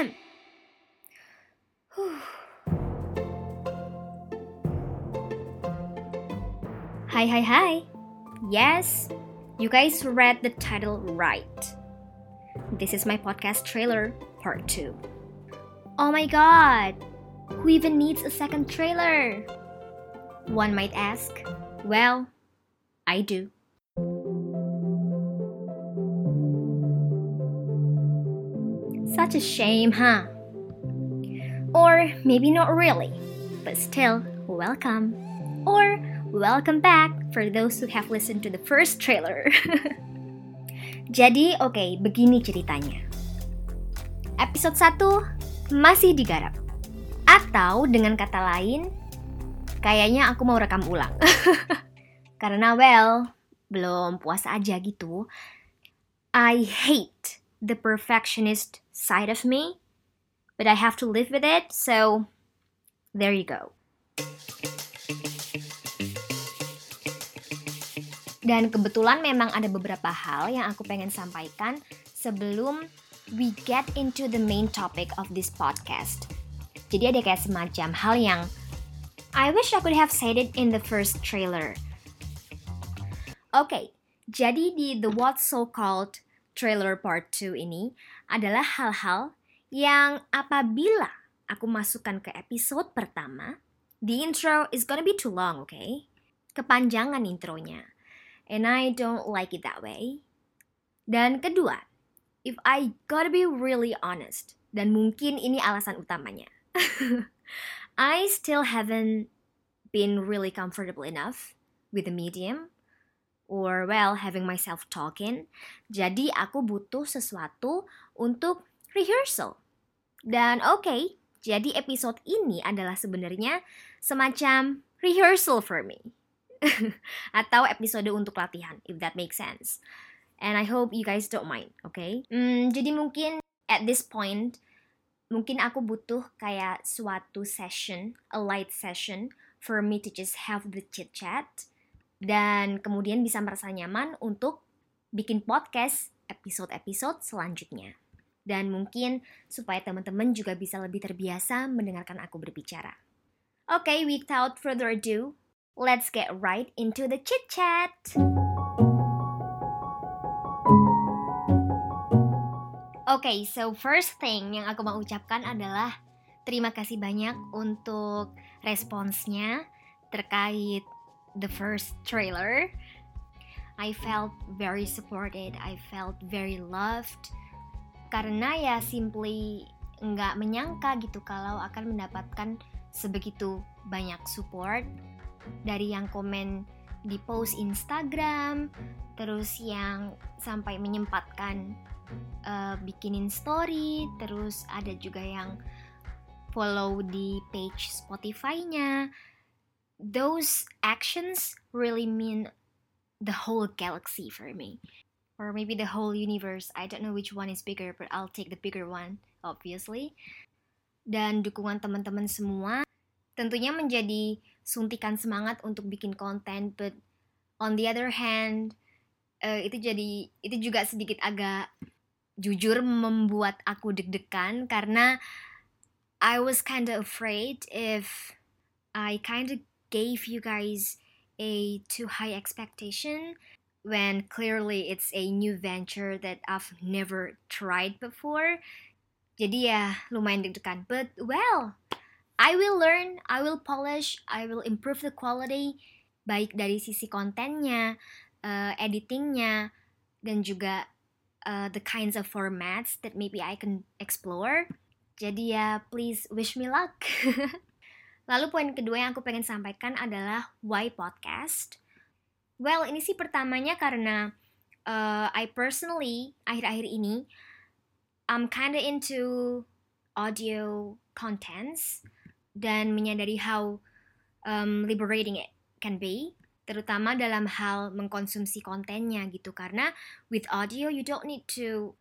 Hi, hi, hi. Yes, you guys read the title right. This is my podcast trailer, part 2. Oh my god, who even needs a second trailer? One might ask. Well, I do. Such a shame, huh? Or maybe not really, but still, welcome. Or welcome back for those who have listened to the first trailer. Jadi, oke, okay, begini ceritanya. Episode 1 masih digarap. Atau dengan kata lain, kayaknya aku mau rekam ulang. Karena well, belum puas aja gitu. I hate the perfectionist side of me, but I have to live with it, so there you go. Dan kebetulan memang ada beberapa hal yang aku pengen sampaikan sebelum we get into the main topic of this podcast. Jadi ada kayak semacam hal yang I wish I could have said it in the first trailer. Oke, okay, jadi di The What So Called trailer part 2 ini adalah hal-hal yang apabila aku masukkan ke episode pertama, the intro is gonna be too long, okay? Kepanjangan intronya. And I don't like it that way. Dan kedua, if I gotta be really honest, dan mungkin ini alasan utamanya. I still haven't been really comfortable enough with the medium or well having myself talking. Jadi aku butuh sesuatu untuk rehearsal. Dan oke, okay, jadi episode ini adalah sebenarnya semacam rehearsal for me. Atau episode untuk latihan, if that makes sense. And I hope you guys don't mind, oke? Okay? Hmm, jadi mungkin at this point, mungkin aku butuh kayak suatu session, a light session, for me to just have the chit chat dan kemudian bisa merasa nyaman untuk bikin podcast episode-episode selanjutnya. Dan mungkin supaya teman-teman juga bisa lebih terbiasa mendengarkan aku berbicara. Oke, okay, without further ado, let's get right into the chit-chat. Oke, okay, so first thing yang aku mau ucapkan adalah terima kasih banyak untuk responsnya terkait the first trailer, I felt very supported, I felt very loved. Karena ya simply nggak menyangka gitu kalau akan mendapatkan sebegitu banyak support dari yang komen di post Instagram, terus yang sampai menyempatkan uh, bikinin story, terus ada juga yang follow di page Spotify-nya those actions really mean the whole galaxy for me. Or maybe the whole universe. I don't know which one is bigger, but I'll take the bigger one, obviously. Dan dukungan teman-teman semua tentunya menjadi suntikan semangat untuk bikin konten, but on the other hand, uh, itu jadi itu juga sedikit agak jujur membuat aku deg-degan karena I was kind of afraid if I kind of gave you guys a too high expectation when clearly it's a new venture that I've never tried before. Jadi ya lumayan deg-degan. But well, I will learn, I will polish, I will improve the quality baik dari sisi kontennya, uh, editingnya, dan juga uh, the kinds of formats that maybe I can explore. Jadi ya please wish me luck. Lalu poin kedua yang aku pengen sampaikan adalah why podcast. Well, ini sih pertamanya karena uh, I personally akhir-akhir ini I'm kinda into audio contents dan menyadari how um, liberating it can be terutama dalam hal mengkonsumsi kontennya gitu. Karena with audio you don't need to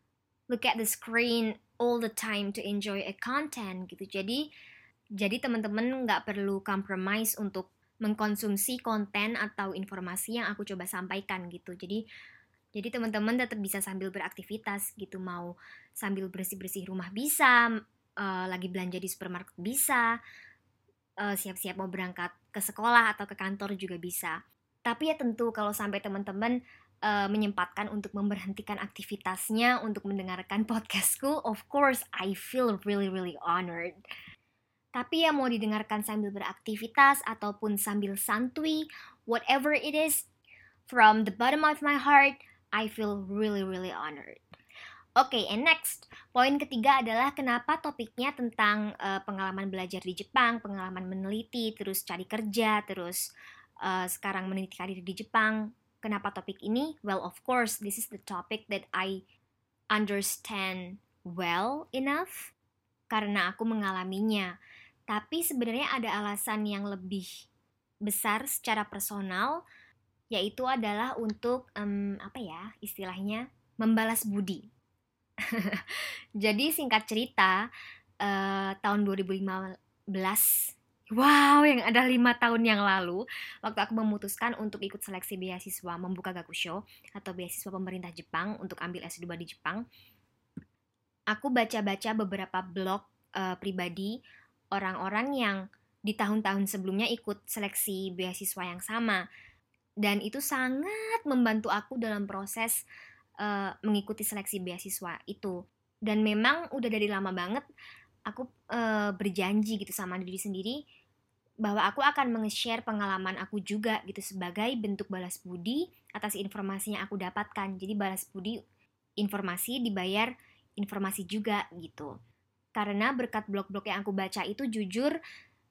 look at the screen all the time to enjoy a content gitu. Jadi jadi teman-teman nggak perlu compromise untuk mengkonsumsi konten atau informasi yang aku coba sampaikan gitu. Jadi Jadi teman-teman tetap bisa sambil beraktivitas gitu, mau sambil bersih-bersih rumah bisa, uh, lagi belanja di supermarket bisa, uh, siap-siap mau berangkat ke sekolah atau ke kantor juga bisa. Tapi ya tentu kalau sampai teman-teman uh, menyempatkan untuk memberhentikan aktivitasnya untuk mendengarkan podcastku, of course I feel really really honored. Tapi ya mau didengarkan sambil beraktivitas ataupun sambil santuy, whatever it is, from the bottom of my heart, I feel really really honored. Oke, okay, and next, poin ketiga adalah kenapa topiknya tentang uh, pengalaman belajar di Jepang, pengalaman meneliti, terus cari kerja, terus uh, sekarang meneliti karir di Jepang. Kenapa topik ini? Well, of course, this is the topic that I understand well enough karena aku mengalaminya. Tapi sebenarnya ada alasan yang lebih besar secara personal yaitu adalah untuk um, apa ya istilahnya membalas budi. Jadi singkat cerita uh, tahun 2015 Wow, yang ada lima tahun yang lalu, waktu aku memutuskan untuk ikut seleksi beasiswa membuka Gakusho atau beasiswa pemerintah Jepang untuk ambil S2 di Jepang, aku baca-baca beberapa blog uh, pribadi orang-orang yang di tahun-tahun sebelumnya ikut seleksi beasiswa yang sama dan itu sangat membantu aku dalam proses uh, mengikuti seleksi beasiswa itu dan memang udah dari lama banget aku uh, berjanji gitu sama diri sendiri bahwa aku akan meng-share pengalaman aku juga gitu sebagai bentuk balas budi atas informasi yang aku dapatkan. Jadi balas budi informasi dibayar informasi juga gitu. Karena berkat blog-blog yang aku baca itu jujur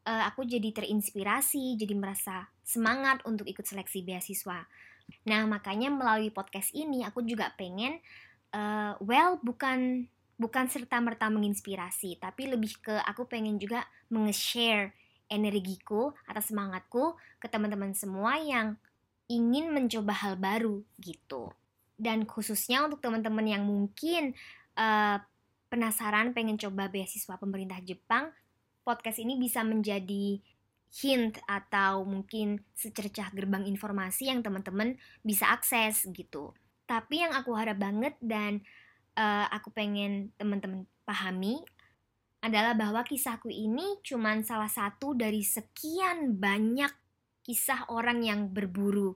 uh, aku jadi terinspirasi, jadi merasa semangat untuk ikut seleksi beasiswa. Nah, makanya melalui podcast ini aku juga pengen uh, well bukan bukan serta merta menginspirasi, tapi lebih ke aku pengen juga menge-share energiku atau semangatku ke teman-teman semua yang ingin mencoba hal baru gitu. Dan khususnya untuk teman-teman yang mungkin uh, penasaran pengen coba beasiswa pemerintah Jepang, podcast ini bisa menjadi hint atau mungkin secercah gerbang informasi yang teman-teman bisa akses gitu. Tapi yang aku harap banget dan uh, aku pengen teman-teman pahami adalah bahwa kisahku ini cuma salah satu dari sekian banyak kisah orang yang berburu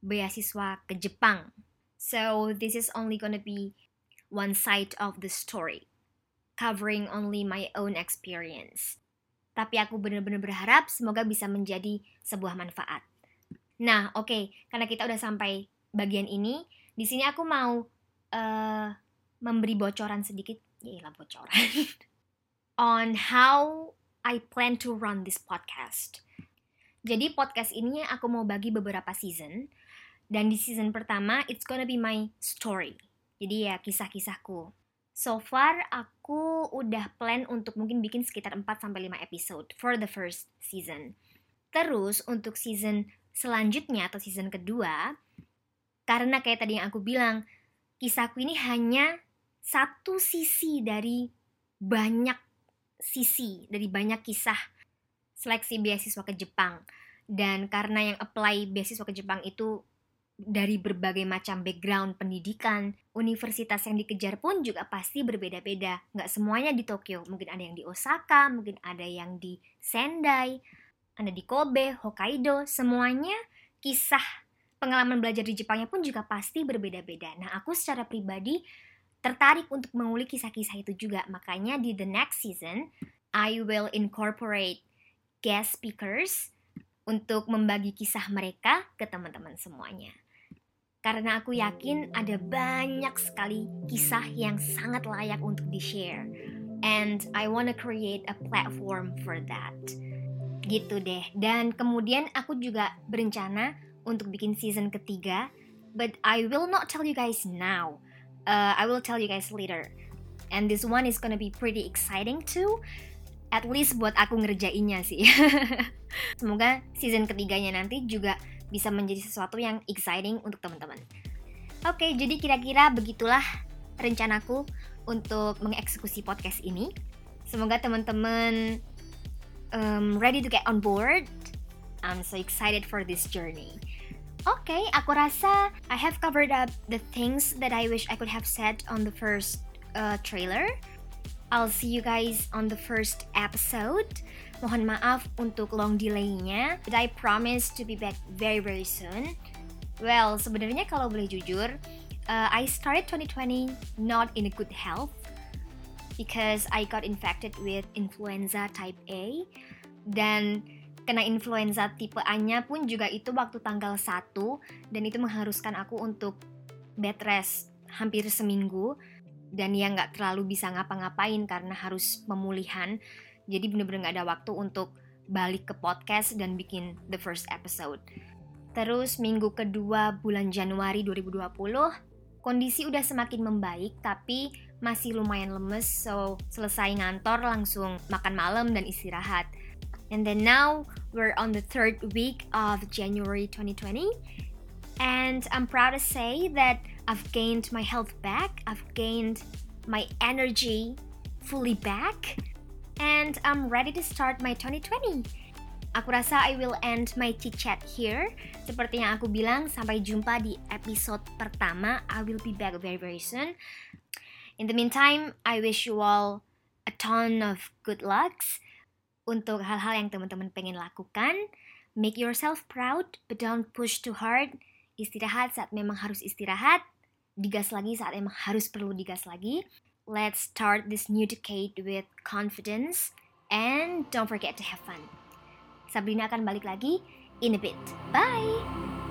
beasiswa ke Jepang. So this is only gonna be one side of the story, covering only my own experience tapi aku benar-benar berharap semoga bisa menjadi sebuah manfaat. Nah, oke, okay, karena kita udah sampai bagian ini, di sini aku mau uh, memberi bocoran sedikit, ya bocoran, on how I plan to run this podcast. Jadi podcast ini aku mau bagi beberapa season, dan di season pertama it's gonna be my story. Jadi ya kisah-kisahku So far aku udah plan untuk mungkin bikin sekitar 4 sampai 5 episode for the first season. Terus untuk season selanjutnya atau season kedua, karena kayak tadi yang aku bilang, kisahku ini hanya satu sisi dari banyak sisi, dari banyak kisah seleksi beasiswa ke Jepang. Dan karena yang apply beasiswa ke Jepang itu dari berbagai macam background pendidikan, universitas yang dikejar pun juga pasti berbeda-beda. Nggak semuanya di Tokyo, mungkin ada yang di Osaka, mungkin ada yang di Sendai, ada di Kobe, Hokkaido, semuanya kisah pengalaman belajar di Jepangnya pun juga pasti berbeda-beda. Nah, aku secara pribadi tertarik untuk mengulik kisah-kisah itu juga. Makanya di the next season, I will incorporate guest speakers untuk membagi kisah mereka ke teman-teman semuanya karena aku yakin ada banyak sekali kisah yang sangat layak untuk di-share. And I wanna create a platform for that. Gitu deh. Dan kemudian aku juga berencana untuk bikin season ketiga, but I will not tell you guys now. Uh, I will tell you guys later. And this one is gonna be pretty exciting too. At least buat aku ngerjainnya sih. Semoga season ketiganya nanti juga bisa menjadi sesuatu yang exciting untuk teman-teman. Oke, jadi kira-kira begitulah rencanaku untuk mengeksekusi podcast ini. Semoga teman-teman um, ready to get on board. I'm so excited for this journey. Oke, okay, aku rasa I have covered up the things that I wish I could have said on the first uh, trailer. I'll see you guys on the first episode. Mohon maaf untuk long delaynya, but I promise to be back very very soon. Well, sebenarnya kalau boleh jujur, uh, I started 2020 not in a good health because I got infected with influenza type A. Dan kena influenza tipe A-nya pun juga itu waktu tanggal 1 dan itu mengharuskan aku untuk bed rest hampir seminggu. Dan ya nggak terlalu bisa ngapa-ngapain karena harus pemulihan jadi bener-bener nggak ada waktu untuk balik ke podcast dan bikin the first episode. Terus minggu kedua bulan Januari 2020 kondisi udah semakin membaik tapi masih lumayan lemes. So selesai ngantor langsung makan malam dan istirahat. And then now we're on the third week of January 2020. And I'm proud to say that I've gained my health back, I've gained my energy fully back, and I'm ready to start my 2020. Aku rasa I will end my chit chat here. Seperti yang aku bilang, sampai jumpa di episode pertama. I will be back very very soon. In the meantime, I wish you all a ton of good lucks untuk hal-hal yang teman-teman pengen lakukan. Make yourself proud, but don't push too hard. Istirahat saat memang harus istirahat. Digas lagi saat memang harus perlu digas lagi. Let's start this new decade with confidence. And don't forget to have fun. Sabrina akan balik lagi in a bit. Bye!